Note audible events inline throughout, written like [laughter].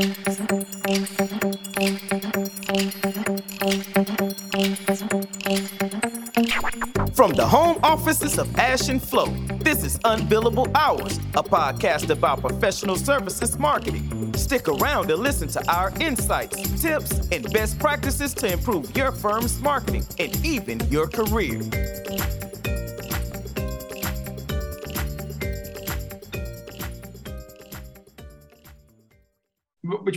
From the home offices of Ash and Flo, this is Unbillable Hours, a podcast about professional services marketing. Stick around to listen to our insights, tips, and best practices to improve your firm's marketing and even your career.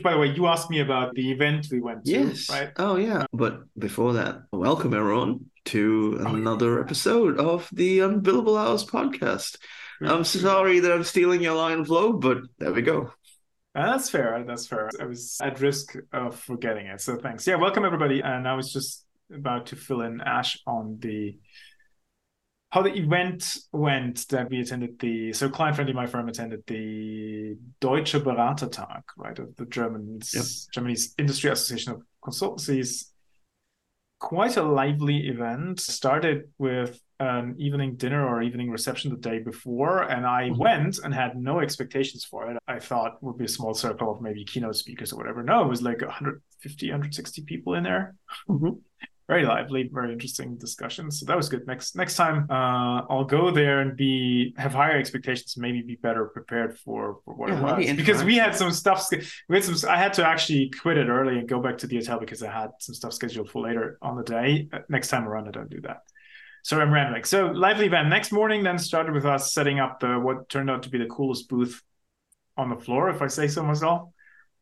By the way, you asked me about the event we went to, Yes. right? Oh, yeah. But before that, welcome everyone to another episode of the Unbillable Hours podcast. I'm sorry that I'm stealing your line Flo, but there we go. Uh, that's fair. That's fair. I was at risk of forgetting it. So thanks. Yeah, welcome everybody. And I was just about to fill in Ash on the how the event went that we attended the so client friendly my firm attended the Deutsche Beratertag, right? Of the Germans Yep. Germany's Industry Association of Consultancies. Quite a lively event. Started with an evening dinner or evening reception the day before, and I Mhm. went and had no expectations for it. I thought would be a small circle of maybe keynote speakers or whatever. No, it was like 150, 160 people in there. Mhm. Very lively, very interesting discussions. So that was good. Next next time, uh, I'll go there and be have higher expectations. Maybe be better prepared for for what Yeah, it was because we had some stuff. We had some. I had to actually quit it early and go back to the hotel because I had some stuff scheduled for later on the day. Uh, Next time around, I don't do that. So I'm rambling. So lively event. Next morning then started with us setting up the what turned out to be the coolest booth on the floor, if I say so myself,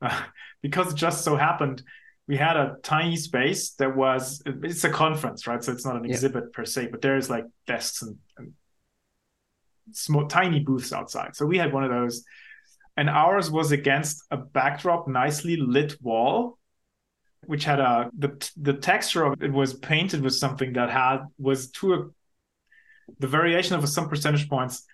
uh, [laughs] because it just so happened we had a tiny space that was it's a conference, right? So it's not an Yeah. exhibit per se, but there's like desks and, and small tiny booths outside. So we had one of those, and ours was against a backdrop, nicely lit wall which had a the the texture of it was painted with something that had was to a the variation of some percentage points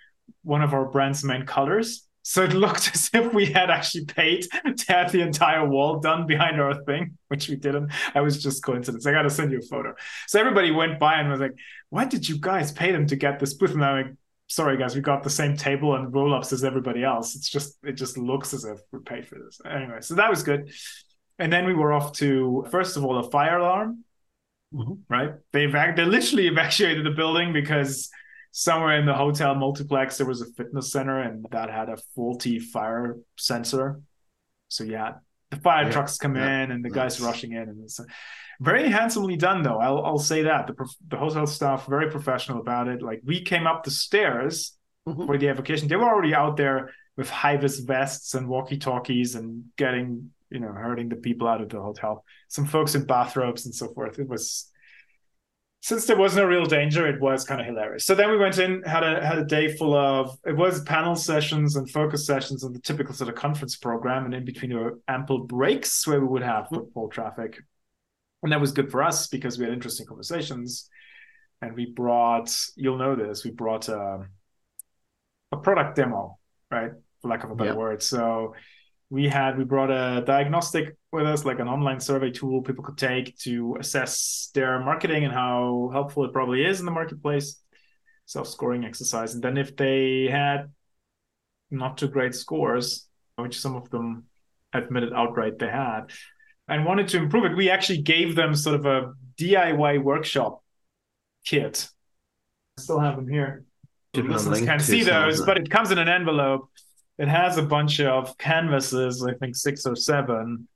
one of our brand's main colors so it [laughs] looked as if we had actually paid to have the entire wall done behind our thing which we didn't. I was just coincidence. I gotta send you a photo. So everybody went by and was like why did you guys pay them to get this booth? And i'm like sorry guys we got the same table and roll-ups as everybody else. It's just it just looks as if we paid for this. Anyway so that was good. And then we were off to first of all a fire alarm Mhm. right? They evac- they literally evacuated the building because somewhere in the hotel multiplex there was a fitness center and that had a faulty fire sensor so yeah the fire Yeah, trucks come yeah, in and the guys rushing in and it's uh, very handsomely done though I'll, I'll say that the, the hotel staff very professional about it like we came up the stairs Mhm. for the evacuation. They were already out there with high vis vests and walkie talkies and getting, you know, herding the people out of the hotel. Some folks in bathrobes and so forth. It was since there was no real danger, it was kind of hilarious. So then we went in, had a had a day full of it was panel sessions and focus sessions and the typical sort of conference program, and in between there were ample breaks where we would have football traffic. And that was good for us because we had interesting conversations. And we brought, you'll know this, we brought uh, a product demo, right? For lack of a better word. So we had we brought a diagnostic with us, like an online survey tool people could take to assess their marketing and how helpful it probably is in the marketplace. Self-scoring exercise. And then if they had not too great scores, which some of them admitted outright they had, and wanted to improve it, we actually gave them sort of a DIY workshop kit. I still have them here. Listeners can't see those, but it comes in an envelope. It has a bunch of canvases, I think six or seven,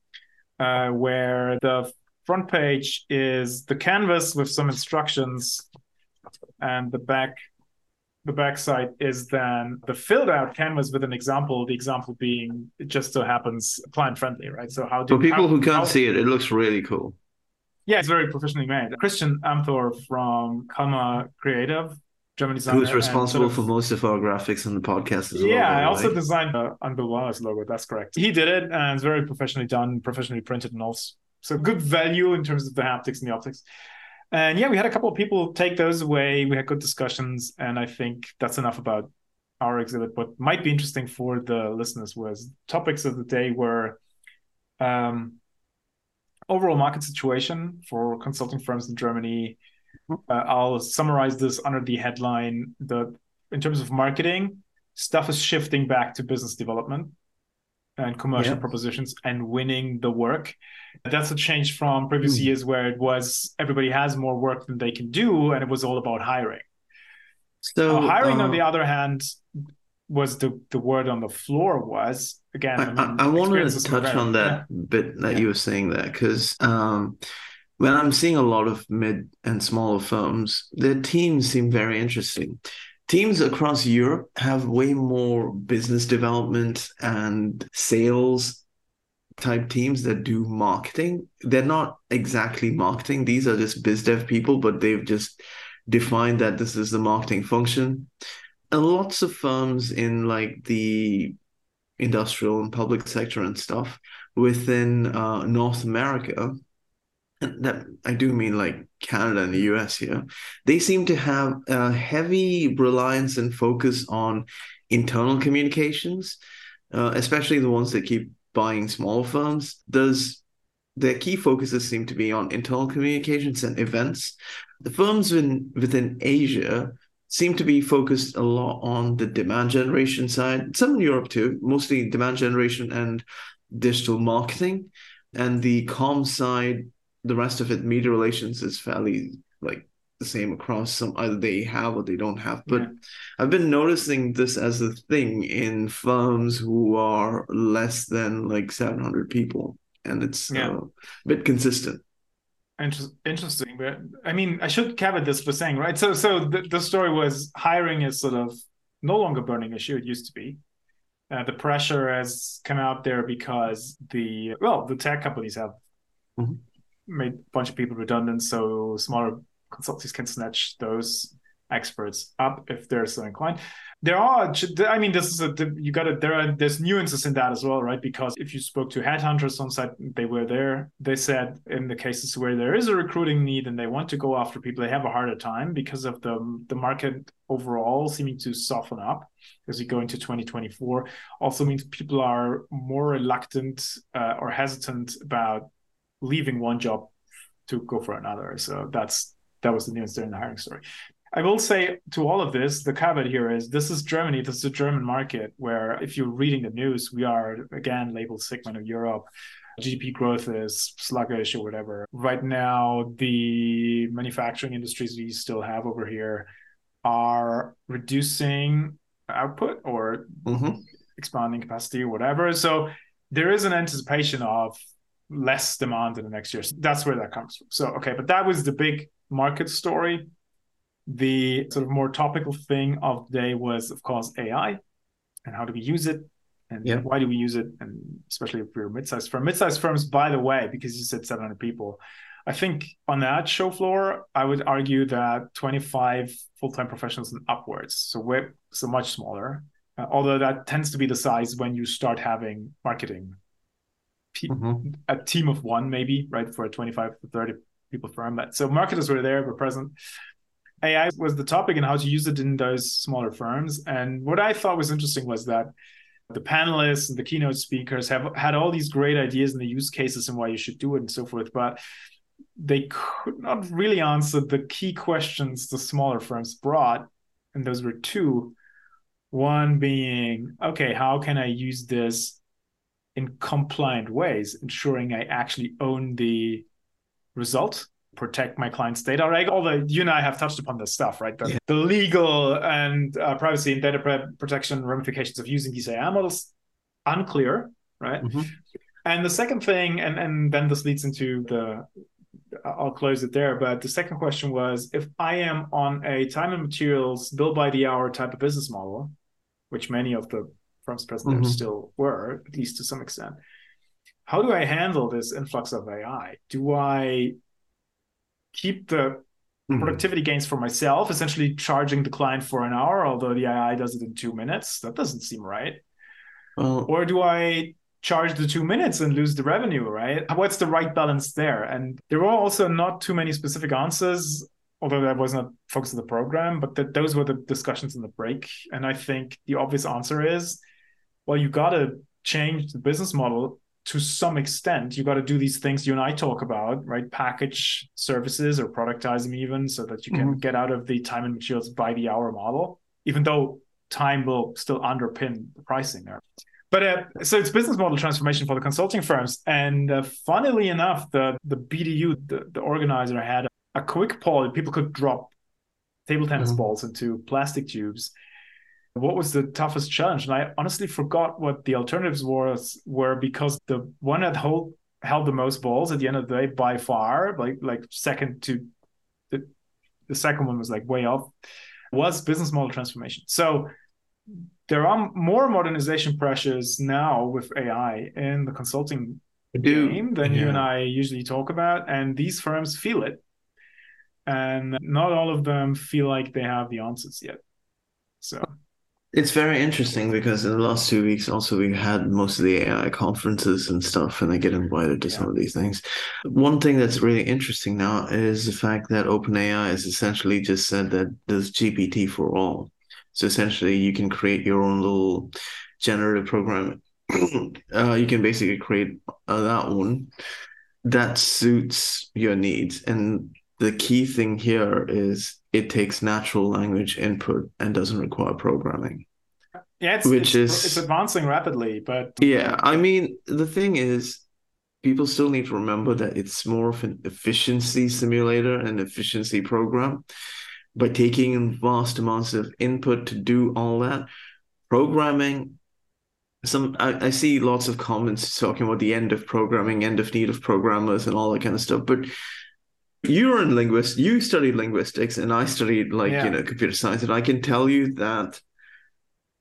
uh, where the front page is the canvas with some instructions, and the back the backside is then the filled out canvas with an example. The example being it just so happens client friendly, right? So how do For people how- who can't how- see it, it looks really cool. yeah, it's very professionally made. Christian Amthor from Calmar Creative, German designer, Who's responsible sort for most of our graphics on the podcast as well? yeah, I also designed the Unbillables logo. That's correct. He did it, and it's very professionally done, professionally printed, and also so good value in terms of the haptics and the optics. And yeah, we had a couple of people take those away. We had good discussions, and I think that's enough about our exhibit. What might be interesting for the listeners was topics of the day were um, overall market situation for consulting firms in Germany. Uh, I'll summarize this under the headline: the in terms of marketing, stuff is shifting back to business development. and commercial Yeah. propositions and winning the work. That's a change from previous Hmm. years where it was everybody has more work than they can do, and it was all about hiring. So Uh, hiring, uh, on the other hand, was the the word on the floor was again. I, I, I, wanted to touch on that bit that Yeah. you were saying there because um, when I'm seeing a lot of mid and smaller firms, their teams seem very interesting. Teams across Europe have way more business development and sales type teams that do marketing. They're not exactly marketing, these are just biz dev people, but they've just defined that this is the marketing function. And lots of firms in like the industrial and public sector and stuff within uh, North America, that I do mean like Canada and the US here, they seem to have a heavy reliance and focus on internal communications, uh, especially the ones that keep buying small firms. Does their key focuses seem to be on internal communications and events. The firms in, within Asia seem to be focused a lot on the demand generation side, some in Europe too, mostly demand generation and digital marketing. And the com side, the rest of it, media relations, is fairly like the same across some either they have or they don't have. But Yeah. I've been noticing this as a thing in firms who are less than like 700 people. And it's Yeah. uh, a bit consistent. Inter- interesting, but I mean, I should caveat this by saying, right? So, so the, the story was hiring is sort of no longer a burning issue. It used to be. Uh, the pressure has come out there because the well, the tech companies have Mhm. Made a bunch of people redundant, so smaller consultancies can snatch those experts up if they're so inclined. There are, I mean, this is a you got to there are there's nuances in that as well, right? Because if you spoke to headhunters on site, they were there. They said in the cases where there is a recruiting need and they want to go after people, they have a harder time because of the the market overall seeming to soften up as we go into 2024. Also means people are more reluctant uh, or hesitant about leaving one job to go for another. So that's that was the news there in the hiring story. I will say to all of this, the caveat here is this is Germany, this is a German market where if you're reading the news, we are again labeled segment of Europe. GDP growth is sluggish or whatever. Right now, the manufacturing industries we still have over here are reducing output or Mhm. expanding capacity or whatever. So there is an anticipation of less demand in the next year. So that's where that comes from. So okay, but that was the big market story. The sort of more topical thing of the day was, of course, AI and how do we use it and Yeah. why do we use it? And especially if we're a mid-sized firm. Mid-sized firms, by the way, because you said 700 people, I think on that show floor, I would argue that 25 full-time professionals and upwards. So we're so much smaller. Uh, although that tends to be the size when you start having marketing. Pe- Mhm. A team of one, maybe, right, for a 25 to 30 people firm. that so marketers were there, were present. AI was the topic and how to use it in those smaller firms. And what I thought was interesting was that the panelists and the keynote speakers have had all these great ideas and the use cases and why you should do it and so forth, but they could not really answer the key questions the smaller firms brought. And those were two. One being, okay, how can I use this in compliant ways, ensuring I actually own the result, protect my client's data, right? All the you and I have touched upon this stuff, right? The, Yeah. the legal and uh, privacy and data protection ramifications of using these AI models unclear, right? Mhm. And the second thing, and and then this leads into the, I'll close it there. But the second question was, if I am on a time and materials bill by the hour type of business model, which many of the firms present there Mhm. still were, at least to some extent, how do I handle this influx of AI? Do I keep the Mhm. productivity gains for myself, essentially charging the client for an hour, although the AI does it in two minutes? That doesn't seem right or do I charge the two minutes and lose the revenue, right? What's the right balance there? And there were also not too many specific answers, although that was not focus of the program, but that those were the discussions in the break. And I think the obvious answer is, well, you got to change the business model to some extent. You got to do these things you and I talk about, right? Package services or productize them even so that you can get out of the time and materials by the hour model, even though time will still underpin the pricing there. But uh, so it's business model transformation for the consulting firms. And uh, funnily enough, the, the BDU, the, the organizer, had a quick poll. People could drop table tennis mm-hmm. balls into plastic tubes. What was the toughest challenge? And I honestly forgot what the alternatives was were because the one that hold, held the most balls at the end of the day by far, like like second to the, the second one was like way off, was business model transformation. So there are more modernization pressures now with AI in the consulting game than yeah. you and I usually talk about, and these firms feel it, and not all of them feel like they have the answers yet. So it's very interesting because in the last two weeks, also we had most of the AI conferences and stuff, and I get invited to yeah. some of these things. One thing that's really interesting now is the fact that OpenAI has essentially just said that there's GPT for all. So essentially, you can create your own little generative program. [clears throat] uh, you can basically create uh, that one that suits your needs. And the key thing here is it takes natural language input and doesn't require programming. Yeah, it's, which it's, is it's advancing rapidly, but yeah, I mean the thing is, people still need to remember that it's more of an efficiency simulator and efficiency program by taking in vast amounts of input to do all that. Programming, some I, I see lots of comments talking about the end of programming, end of need of programmers, and all that kind of stuff. But you're a linguist, you studied linguistics, and I studied like yeah. you know computer science, and I can tell you that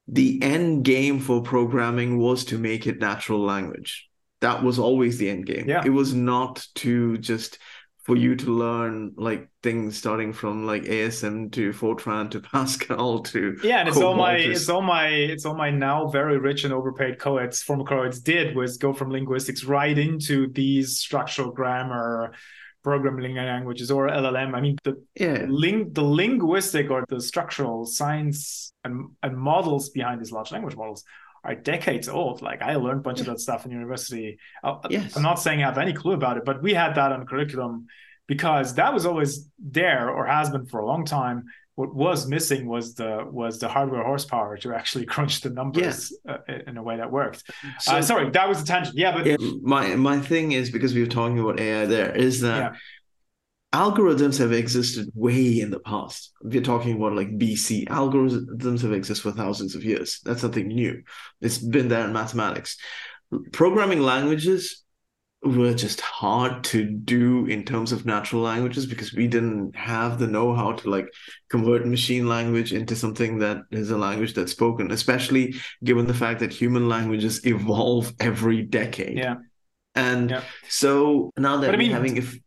the end game for programming was to make it natural language. That was always the end game. Yeah. It was not to just for you to learn like things starting from like ASM to Fortran to [laughs] Pascal to yeah, and it's all my it's all my it's all my now very rich and overpaid co-eds former co-eds did was go from linguistics right into these structural grammar programming languages or LLM. I mean the yeah. ling the linguistic or the structural science and, and models behind these large language models are decades old. Like I learned a bunch yeah. of that stuff in university. Uh, uh, yes. I'm not saying I have any clue about it, but we had that on curriculum because that was always there or has been for a long time. What was missing was the was the hardware horsepower to actually [laughs] crunch the numbers yeah. uh, in a way that worked. So, uh, sorry, that was a tangent. Yeah, but yeah, my my thing is because we were talking about AI. There is that. Yeah algorithms have existed way in the past. We're talking about like BC. Algorithms have existed for thousands of years. That's nothing new. It's been there in mathematics. Programming languages were just hard to do in terms of natural languages because we didn't have the know-how to like convert machine language into something that is a language that's spoken, especially given the fact that human languages [laughs] evolve every decade. Yeah. And yeah. so now that but we're I mean, having if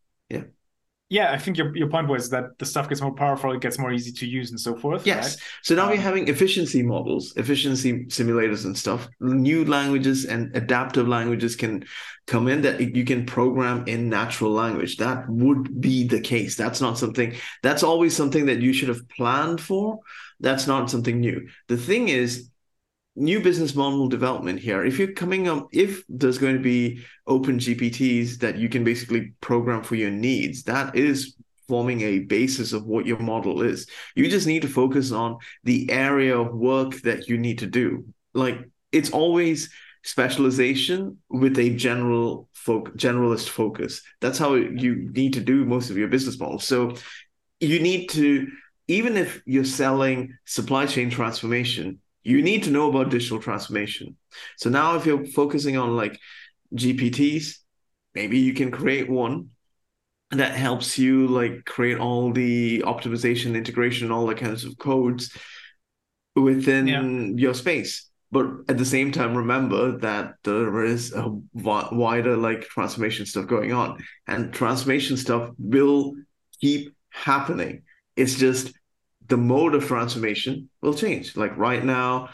yeah, I think your, your point was that the stuff gets more powerful, it gets more easy to use and so forth. Yes. Right? So now um, we're having efficiency models, efficiency simulators and stuff. New languages and adaptive languages can come in that you can program in natural language. That would be the case. That's not something, that's always something that you should have planned for. That's not something new. The thing is, new business model development here. If you're coming up, if there's going to be open GPTs that you can basically program for your needs, that is forming a basis of what your model is. You just need to focus on the area of work that you need to do. Like it's always specialization with a general folk generalist focus. That's how you need to do most of your business models. So you need to even if you're selling supply chain transformation, you need to know about digital transformation. So now if you're focusing on like GPTs, maybe you can create one that helps you like create all the optimization, integration, all the kinds of codes within yeah. your space. But at the same time, remember that there is a wider like transformation stuff going on, and transformation stuff will keep happening. It's just the mode of transformation will change. Like right now,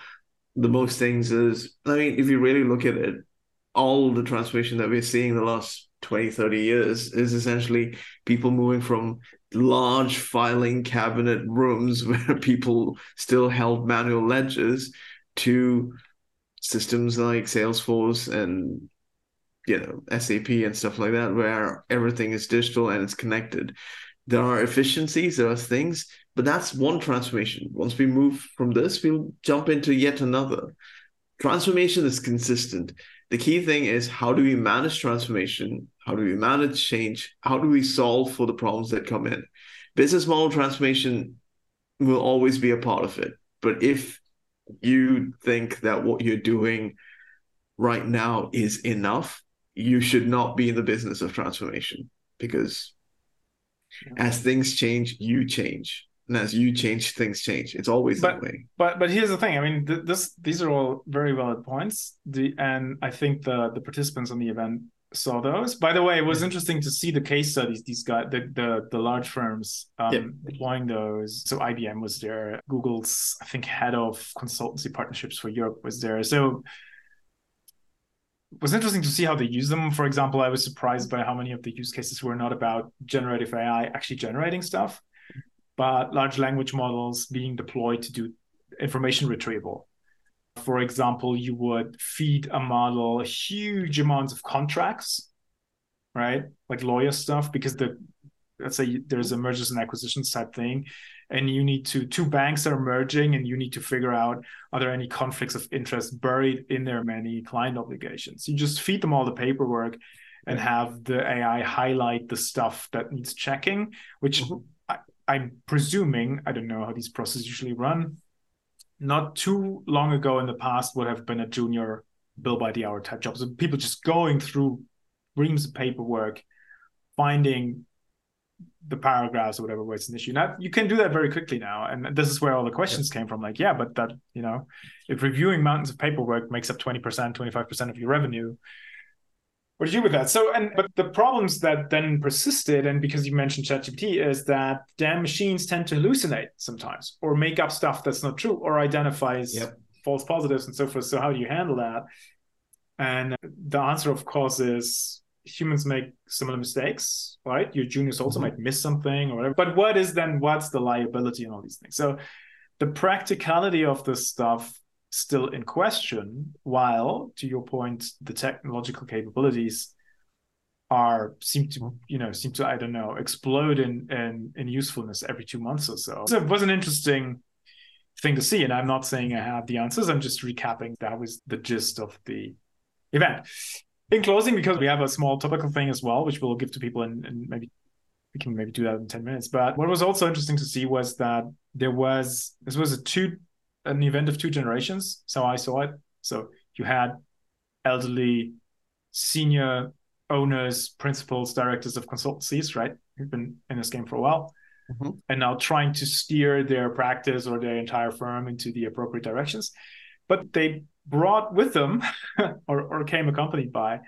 the most things is, I mean, if you really look at it, all the transformation that we're seeing the last 20, 30 years is essentially people moving from large filing cabinet rooms [laughs] where people still held manual ledgers to systems like Salesforce and you know SAP and stuff like that where everything is digital and it's connected. There are efficiencies, there are things, but that's one transformation. Once we move from this, we'll jump into yet another. transformation is consistent. The key thing is how do we manage transformation? How do we manage change? How do we solve for the problems that come in? Business model transformation will always be a part of it. But if you think that what you're doing right now is enough, you should not be in the business of transformation because as things change, you change. And as you change, things change. It's always but, that way. But but here's the thing. I mean, th- this these are all very valid points. The and I think the the participants on the event saw those. By the way, it was interesting to see the case studies. These guys, the the, the large firms um, yeah. deploying those. So IBM was there. Google's I think head of consultancy partnerships for Europe was there. So was interesting to see how they use them. For example, I was surprised by how many of the use cases were not about generative AI actually generating stuff but large language models being deployed to do information retrieval. For example, you would feed a model huge amounts of contracts, right? Like lawyer stuff, because the let's say there's a mergers and acquisitions type thing, and you need to two banks are merging, and you need to figure out are there any conflicts of interest buried in their many client obligations. You just feed them all the paperwork and have the AI highlight the stuff that needs checking, which mm-hmm I'm presuming, I don't know how these processes usually run, not too long ago in the past would have been a junior bill by the hour type job. So people just going through reams of paperwork, finding the paragraphs or whatever where it's an issue. Now you can do that very quickly now. And this is where all the questions came from. Like, yeah, but that, you know, if reviewing mountains of paperwork makes up 20%, 25% of your revenue, what do you do with that? So, and but the problems that then persisted, and because you mentioned ChatGPT, is that damn machines tend to hallucinate sometimes, or make up stuff that's not true, or identifies yep. false positives and so forth. So, how do you handle that? And the answer, of course, is humans make similar mistakes, right? Your juniors also mm-hmm. might miss something or whatever. But what is then what's the liability and all these things? So, the practicality of this stuff still in question, while to your point, the technological capabilities are seem to you know seem to I don't know explode in in, in usefulness every two months or so. So it was an interesting thing to see, and I'm not saying I have the answers. I'm just recapping. That was the gist of the event. In closing, because we have a small topical thing as well, which we'll give to people and, maybe we can maybe do that in 10 minutes. But what was also interesting to see was that there was this was a two an event of two generations. So I saw it. So you had elderly, senior owners, principals, directors of consultancies, right? Who've been in this game for a while. Mm-hmm. And now trying to steer their practice or their entire firm into the appropriate directions. But they brought with them [laughs] or, or came accompanied by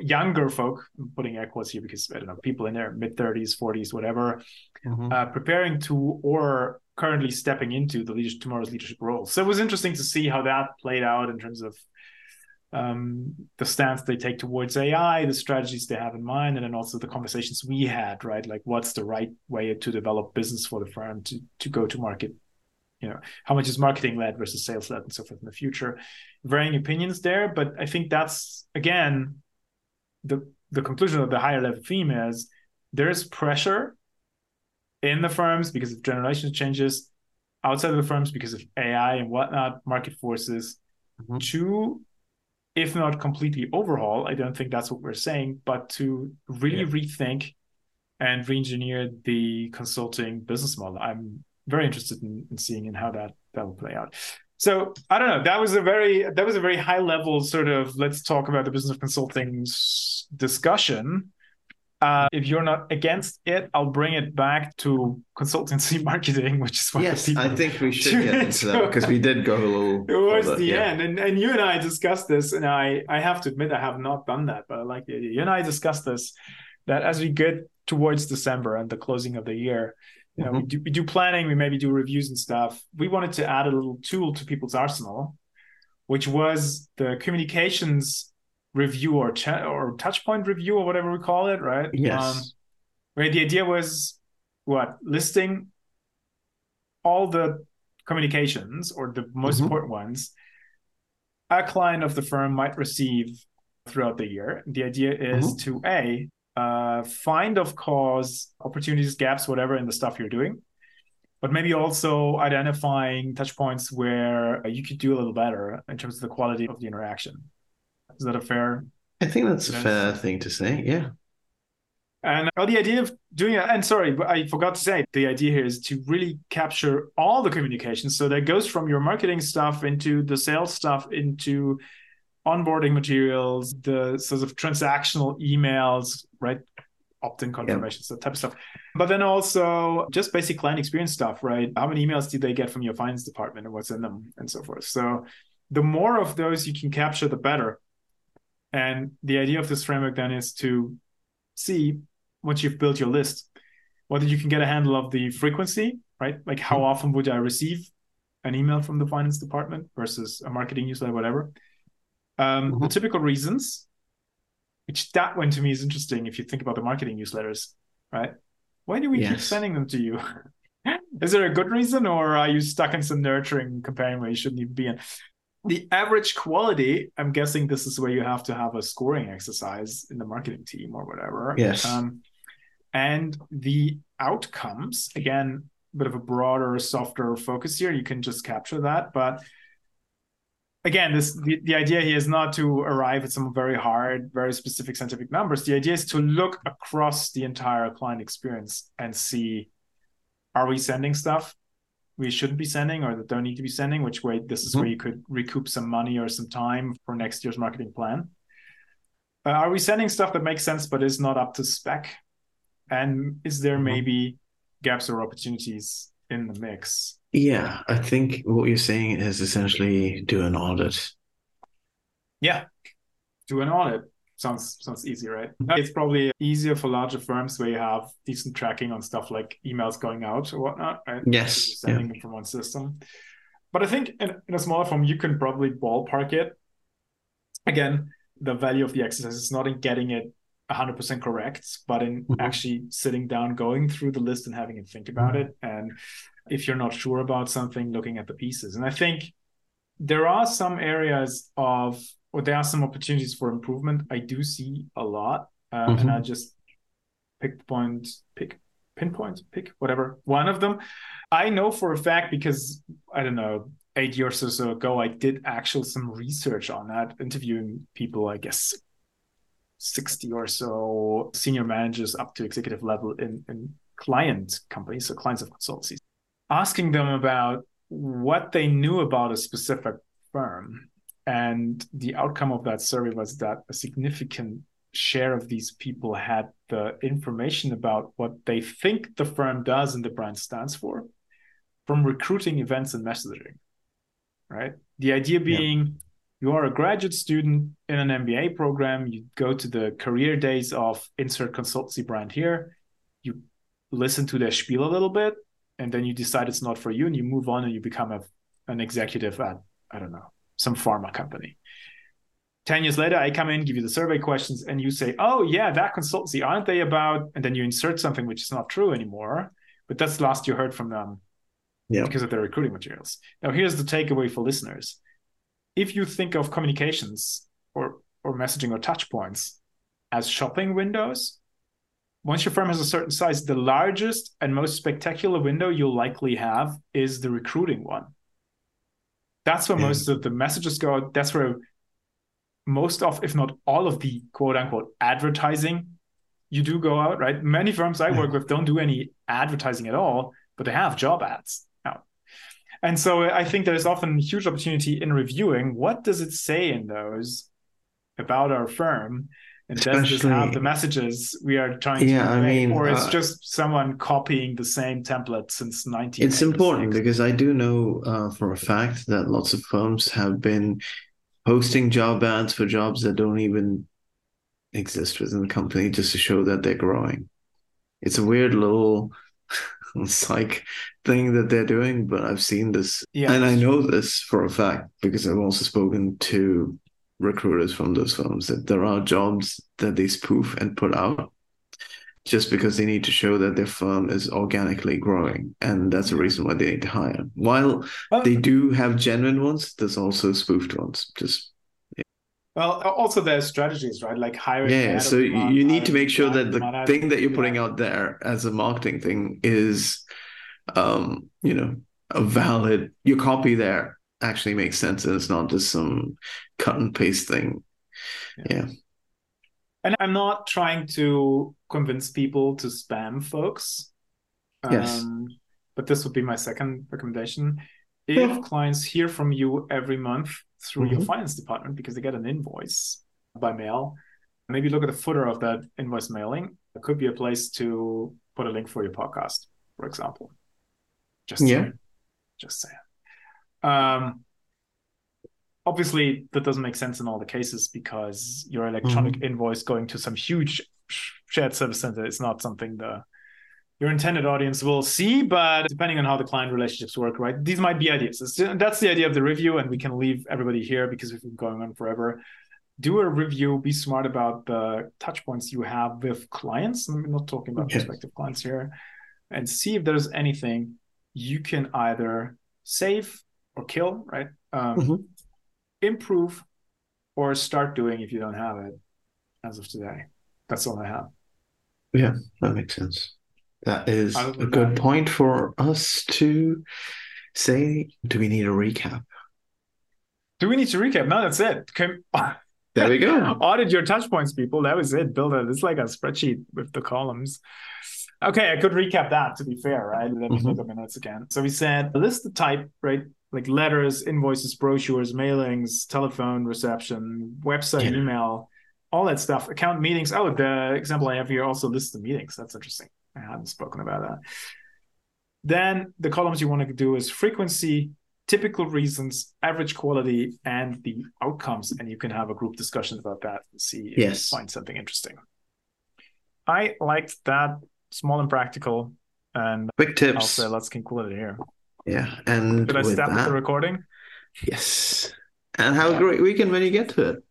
younger folk, I'm putting air quotes here because I don't know, people in their mid 30s, 40s, whatever, mm-hmm. uh, preparing to or currently stepping into the leadership, tomorrow's leadership role. So it was interesting to see how that played out in terms of um, the stance they take towards AI, the strategies they have in mind, and then also the conversations we had, right? Like, what's the right way to develop business for the firm to to go to market? You know, how much is marketing led versus sales led, and so forth in the future. Varying opinions there, but I think that's again the the conclusion of the higher level theme is there's pressure in the firms because of generation changes, outside of the firms because of AI and whatnot, market forces, mm-hmm. to, if not completely overhaul, I don't think that's what we're saying, but to really yeah. rethink and re-engineer the consulting business model. I'm very interested in, in seeing in how that that will play out. So I don't know. That was a very that was a very high level sort of let's talk about the business of consulting discussion. Uh, if you're not against it, I'll bring it back to consultancy [laughs] marketing, which is what yes, I think we should [laughs] get into that because we did go a little [laughs] towards the yeah. end, and and you and I discussed this, and I I have to admit I have not done that, but I like the idea. You and I discussed this that as we get towards December and the closing of the year, you know, mm-hmm. we, do, we do planning, we maybe do reviews and stuff. We wanted to add a little tool to people's arsenal, which was the communications review or chat or touch point review or whatever we call it, right? Yes. Um, where the idea was what listing all the communications or the most mm-hmm. important ones a client of the firm might receive throughout the year. The idea is mm-hmm. to a uh, find of course, opportunities, gaps, whatever in the stuff you're doing, but maybe also identifying touch points where you could do a little better in terms of the quality of the interaction. Is that a fair? I think that's a fair thing to say. Yeah. And well, the idea of doing it, and sorry, but I forgot to say, the idea here is to really capture all the communication. So that goes from your marketing stuff into the sales stuff, into onboarding materials, the sort of transactional emails, right? Opt-in confirmations, yeah. that type of stuff. But then also just basic client experience stuff, right? How many emails did they get from your finance department and what's in them and so forth. So the more of those you can capture, the better. And the idea of this framework then is to see once you've built your list, whether you can get a handle of the frequency, right? Like how mm-hmm. often would I receive an email from the finance department versus a marketing newsletter, whatever. Um, mm-hmm. The typical reasons, which that one to me is interesting if you think about the marketing newsletters, right? Why do we yes. keep sending them to you? [laughs] is there a good reason, or are you stuck in some nurturing comparing where you shouldn't even be in? The average quality, I'm guessing this is where you have to have a scoring exercise in the marketing team or whatever. Yes. Um, and the outcomes, again, a bit of a broader, softer focus here. You can just capture that, but again, this the, the idea here is not to arrive at some very hard, very specific scientific numbers. The idea is to look across the entire client experience and see are we sending stuff we shouldn't be sending or that don't need to be sending, which way this is mm-hmm. where you could recoup some money or some time for next year's marketing plan. Uh, are we sending stuff that makes sense but is not up to spec? And is there mm-hmm. maybe gaps or opportunities in the mix? Yeah, I think what you're saying is essentially do an audit. Yeah, do an audit. Sounds sounds easy, right? Mm-hmm. It's probably easier for larger firms where you have decent tracking on stuff like emails going out or whatnot, right? Yes. Sending yeah. them from one system. But I think in, in a smaller firm, you can probably ballpark it. Again, the value of the exercise is not in getting it 100% correct, but in mm-hmm. actually sitting down, going through the list and having it think about mm-hmm. it. And if you're not sure about something, looking at the pieces. And I think there are some areas of, or there are some opportunities for improvement. I do see a lot. Uh, mm-hmm. And I just pick point, pick pinpoint, pick whatever, one of them. I know for a fact because I don't know, eight years or so ago, I did actual some research on that, interviewing people, I guess 60 or so senior managers up to executive level in, in client companies, so clients of consultancies, asking them about what they knew about a specific firm. And the outcome of that survey was that a significant share of these people had the information about what they think the firm does and the brand stands for from recruiting events and messaging. Right. The idea being you are a graduate student in an MBA program, you go to the career days of insert consultancy brand here, you listen to their spiel a little bit, and then you decide it's not for you and you move on and you become a, an executive at, I don't know, some pharma company. 10 years later, I come in, give you the survey questions, and you say, oh, yeah, that consultancy, aren't they about? And then you insert something which is not true anymore. But that's the last you heard from them yeah. because of their recruiting materials. Now, here's the takeaway for listeners if you think of communications or or messaging or touch points as shopping windows, once your firm has a certain size, the largest and most spectacular window you'll likely have is the recruiting one. That's where yeah. most of the messages go. That's where most of, if not all of the quote unquote advertising you do go out, right? Many firms I hmm. work with don't do any advertising at all, but they have job ads. And so I think there's often huge opportunity in reviewing what does it say in those about our firm, and does this have the messages we are trying yeah, to convey, I mean, or it's uh, just someone copying the same template since 19. It's important because I do know uh, for a fact that lots of firms have been posting job ads for jobs that don't even exist within the company just to show that they're growing. It's a weird little [laughs] psych thing that they're doing, but I've seen this. Yeah. And I know this for a fact because I've also spoken to recruiters from those firms that there are jobs that they spoof and put out just because they need to show that their firm is organically growing. And that's the reason why they need to hire. While they do have genuine ones, there's also spoofed ones. Just well, also there's strategies, right? Like hiring. Yeah, so you need to make sure that the thing that you're putting out there as a marketing thing is um, you know, a valid your copy there actually makes sense and it's not just some cut and paste thing. Yeah. yeah. And I'm not trying to convince people to spam folks. Yes. Um, but this would be my second recommendation. If yeah. clients hear from you every month through mm-hmm. your finance department because they get an invoice by mail, maybe look at the footer of that invoice mailing. It could be a place to put a link for your podcast, for example. Just yeah. Saying. Just saying. Um, obviously, that doesn't make sense in all the cases because your electronic mm-hmm. invoice going to some huge shared service center is not something the your intended audience will see, but depending on how the client relationships work, right? These might be ideas. that's the idea of the review, and we can leave everybody here because we've been going on forever. Do a review, be smart about the touch points you have with clients. I'm not talking about yes. prospective clients here, and see if there's anything you can either save or kill, right? Um, mm-hmm. Improve or start doing if you don't have it as of today. That's all I have. Yeah, that makes sense. That is a good that, point for us to say. Do we need a recap? Do we need to recap? No, that's it. Can, [laughs] there we go. [laughs] Audit your touch points, people. That was it. Build it. It's like a spreadsheet with the columns. Okay, I could recap that to be fair, right? Let me mm-hmm. look at my notes again. So we said list the type, right? Like letters, invoices, brochures, mailings, telephone reception, website, yeah. email, all that stuff. Account meetings. Oh, the example I have here also lists the meetings. That's interesting. I haven't spoken about that. Then the columns you want to do is frequency, typical reasons, average quality, and the outcomes. And you can have a group discussion about that and see if yes. you find something interesting. I liked that small and practical. And quick tips. I'll say let's conclude it here. Yeah. And did I stop the recording? Yes. And have a great weekend when you get to it.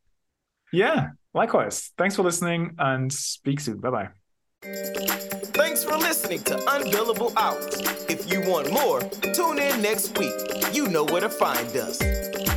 Yeah. Likewise. Thanks for listening and speak soon. Bye bye. Thanks for listening to Unbillable Hours. If you want more, tune in next week. You know where to find us.